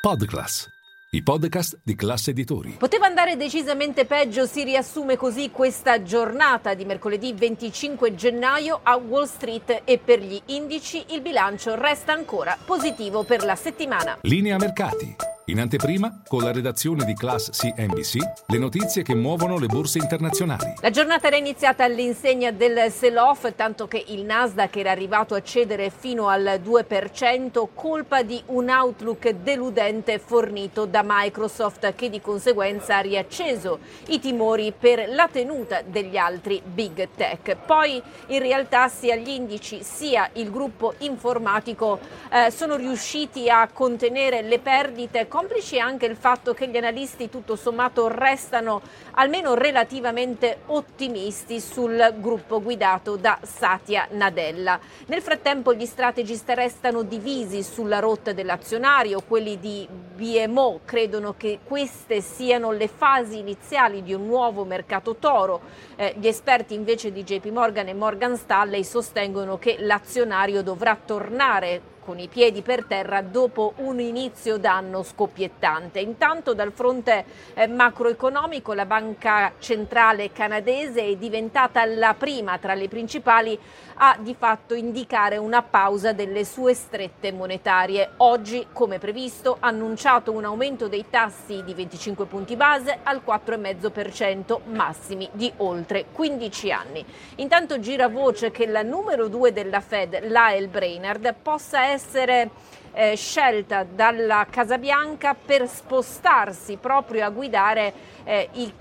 Podclass, i podcast di classe editori. Poteva andare decisamente peggio, si riassume così questa giornata di mercoledì 25 gennaio a Wall Street e per gli indici il bilancio resta ancora positivo per la settimana. Linea mercati. In anteprima, con la redazione di Class CNBC, le notizie che muovono le borse internazionali. La giornata era iniziata all'insegna del sell-off, tanto che il Nasdaq era arrivato a cedere fino al 2%, colpa di un outlook deludente fornito da Microsoft, che di conseguenza ha riacceso i timori per la tenuta degli altri big tech. Poi in realtà sia gli indici sia il gruppo informatico eh, sono riusciti a contenere le perdite complici anche il fatto che gli analisti tutto sommato restano almeno relativamente ottimisti sul gruppo guidato da Satya Nadella. Nel frattempo gli strategist restano divisi sulla rotta dell'azionario, quelli di BMO credono che queste siano le fasi iniziali di un nuovo mercato toro, eh, gli esperti invece di JP Morgan e Morgan Stanley sostengono che l'azionario dovrà tornare con i piedi per terra dopo un inizio d'anno scoppiettante. Intanto dal fronte eh, macroeconomico la banca centrale canadese è diventata la prima tra le principali a di fatto indicare una pausa delle sue strette monetarie. Oggi, come previsto, ha annunciato un aumento dei tassi di 25 punti base al 4,5% massimi di oltre 15 anni. Intanto gira voce che la numero 2 della Fed, Lyle Brainerd, possa essere essere eh, scelta dalla Casa Bianca per spostarsi proprio a guidare eh, i,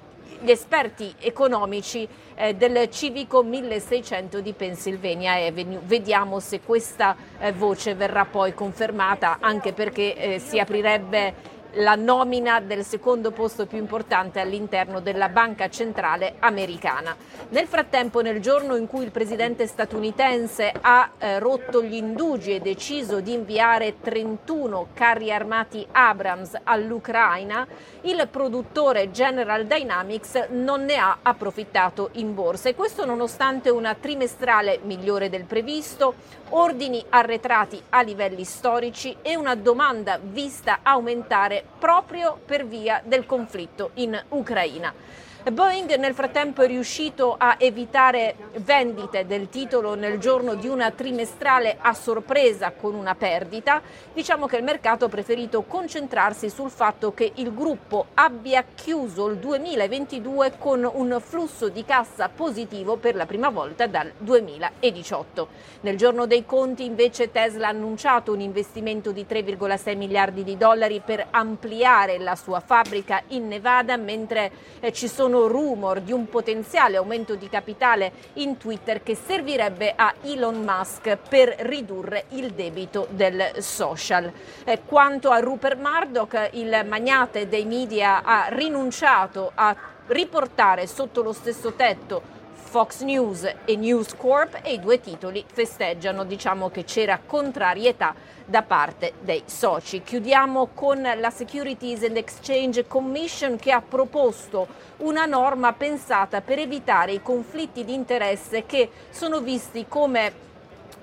gli esperti economici eh, del civico 1600 di Pennsylvania Avenue. Vediamo se questa eh, voce verrà poi confermata, anche perché eh, si aprirebbe la nomina del secondo posto più importante all'interno della Banca Centrale Americana. Nel frattempo, nel giorno in cui il presidente statunitense ha eh, rotto gli indugi e deciso di inviare 31 carri armati Abrams all'Ucraina, il produttore General Dynamics non ne ha approfittato in borsa e questo nonostante una trimestrale migliore del previsto, ordini arretrati a livelli storici e una domanda vista aumentare proprio per via del conflitto in Ucraina. Boeing nel frattempo è riuscito a evitare vendite del titolo nel giorno di una trimestrale a sorpresa con una perdita. Diciamo che il mercato ha preferito concentrarsi sul fatto che il gruppo abbia chiuso il 2022 con un flusso di cassa positivo per la prima volta dal 2018. Nel giorno dei conti invece Tesla ha annunciato un investimento di 3,6 miliardi di dollari per ampliare la sua fabbrica in Nevada mentre eh, ci sono sono rumor di un potenziale aumento di capitale in Twitter che servirebbe a Elon Musk per ridurre il debito del social. Eh, quanto a Rupert Murdoch, il magnate dei media ha rinunciato a riportare sotto lo stesso tetto Fox News e News Corp e i due titoli festeggiano, diciamo che c'era contrarietà da parte dei soci. Chiudiamo con la Securities and Exchange Commission che ha proposto una norma pensata per evitare i conflitti di interesse che sono visti come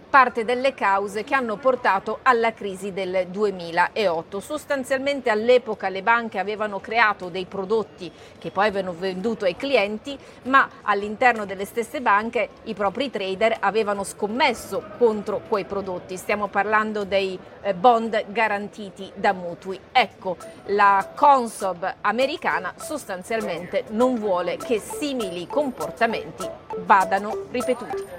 parte delle cause che hanno portato alla crisi del 2008. Sostanzialmente all'epoca le banche avevano creato dei prodotti che poi avevano venduto ai clienti, ma all'interno delle stesse banche i propri trader avevano scommesso contro quei prodotti. Stiamo parlando dei eh, bond garantiti da mutui. Ecco, la Consob americana sostanzialmente non vuole che simili comportamenti vadano ripetuti.